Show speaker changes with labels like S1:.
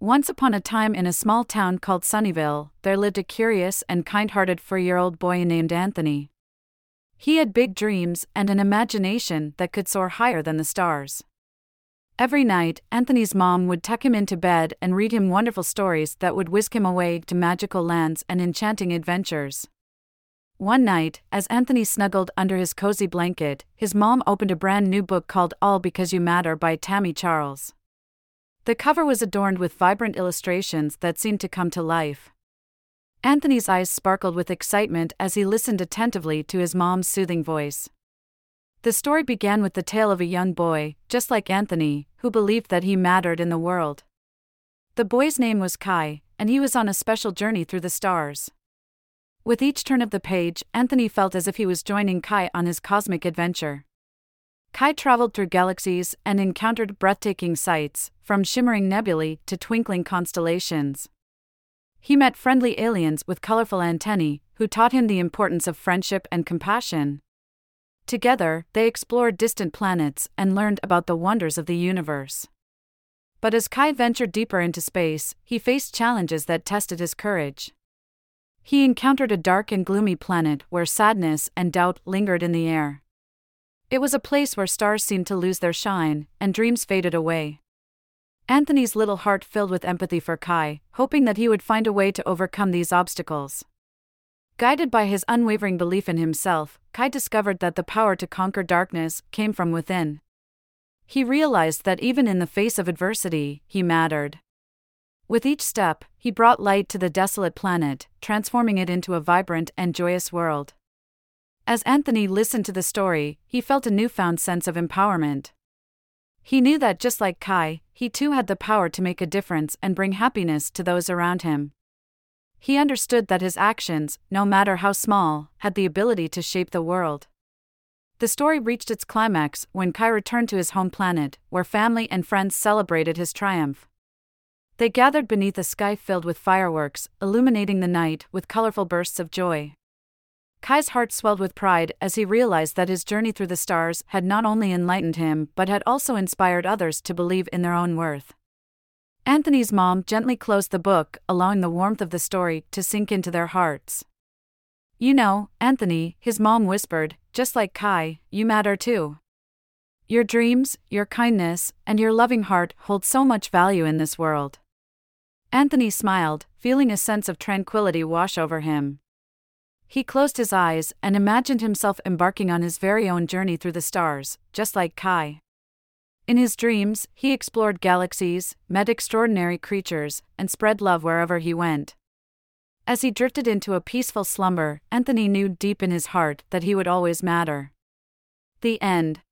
S1: Once upon a time in a small town called Sunnyvale, there lived a curious and kind hearted four year old boy named Anthony. He had big dreams and an imagination that could soar higher than the stars. Every night, Anthony's mom would tuck him into bed and read him wonderful stories that would whisk him away to magical lands and enchanting adventures. One night, as Anthony snuggled under his cozy blanket, his mom opened a brand new book called All Because You Matter by Tami Charles. The cover was adorned with vibrant illustrations that seemed to come to life. Anthony's eyes sparkled with excitement as he listened attentively to his mom's soothing voice. The story began with the tale of a young boy, just like Anthony, who believed that he mattered in the world. The boy's name was Kai, and he was on a special journey through the stars. With each turn of the page, Anthony felt as if he was joining Kai on his cosmic adventure. Kai traveled through galaxies and encountered breathtaking sights, from shimmering nebulae to twinkling constellations. He met friendly aliens with colorful antennae, who taught him the importance of friendship and compassion. Together, they explored distant planets and learned about the wonders of the universe. But as Kai ventured deeper into space, he faced challenges that tested his courage. He encountered a dark and gloomy planet where sadness and doubt lingered in the air. It was a place where stars seemed to lose their shine, and dreams faded away. Anthony's little heart filled with empathy for Kai, hoping that he would find a way to overcome these obstacles. Guided by his unwavering belief in himself, Kai discovered that the power to conquer darkness came from within. He realized that even in the face of adversity, he mattered. With each step, he brought light to the desolate planet, transforming it into a vibrant and joyous world. As Anthony listened to the story, he felt a newfound sense of empowerment. He knew that just like Kai, he too had the power to make a difference and bring happiness to those around him. He understood that his actions, no matter how small, had the ability to shape the world. The story reached its climax when Kai returned to his home planet, where family and friends celebrated his triumph. They gathered beneath a sky filled with fireworks, illuminating the night with colorful bursts of joy. Kai's heart swelled with pride as he realized that his journey through the stars had not only enlightened him but had also inspired others to believe in their own worth. Anthony's mom gently closed the book, allowing the warmth of the story to sink into their hearts. You know, Anthony, his mom whispered, just like Kai, you matter too. Your dreams, your kindness, and your loving heart hold so much value in this world. Anthony smiled, feeling a sense of tranquility wash over him. He closed his eyes and imagined himself embarking on his very own journey through the stars, just like Kai. In his dreams, he explored galaxies, met extraordinary creatures, and spread love wherever he went. As he drifted into a peaceful slumber, Anthony knew deep in his heart that he would always matter. The end.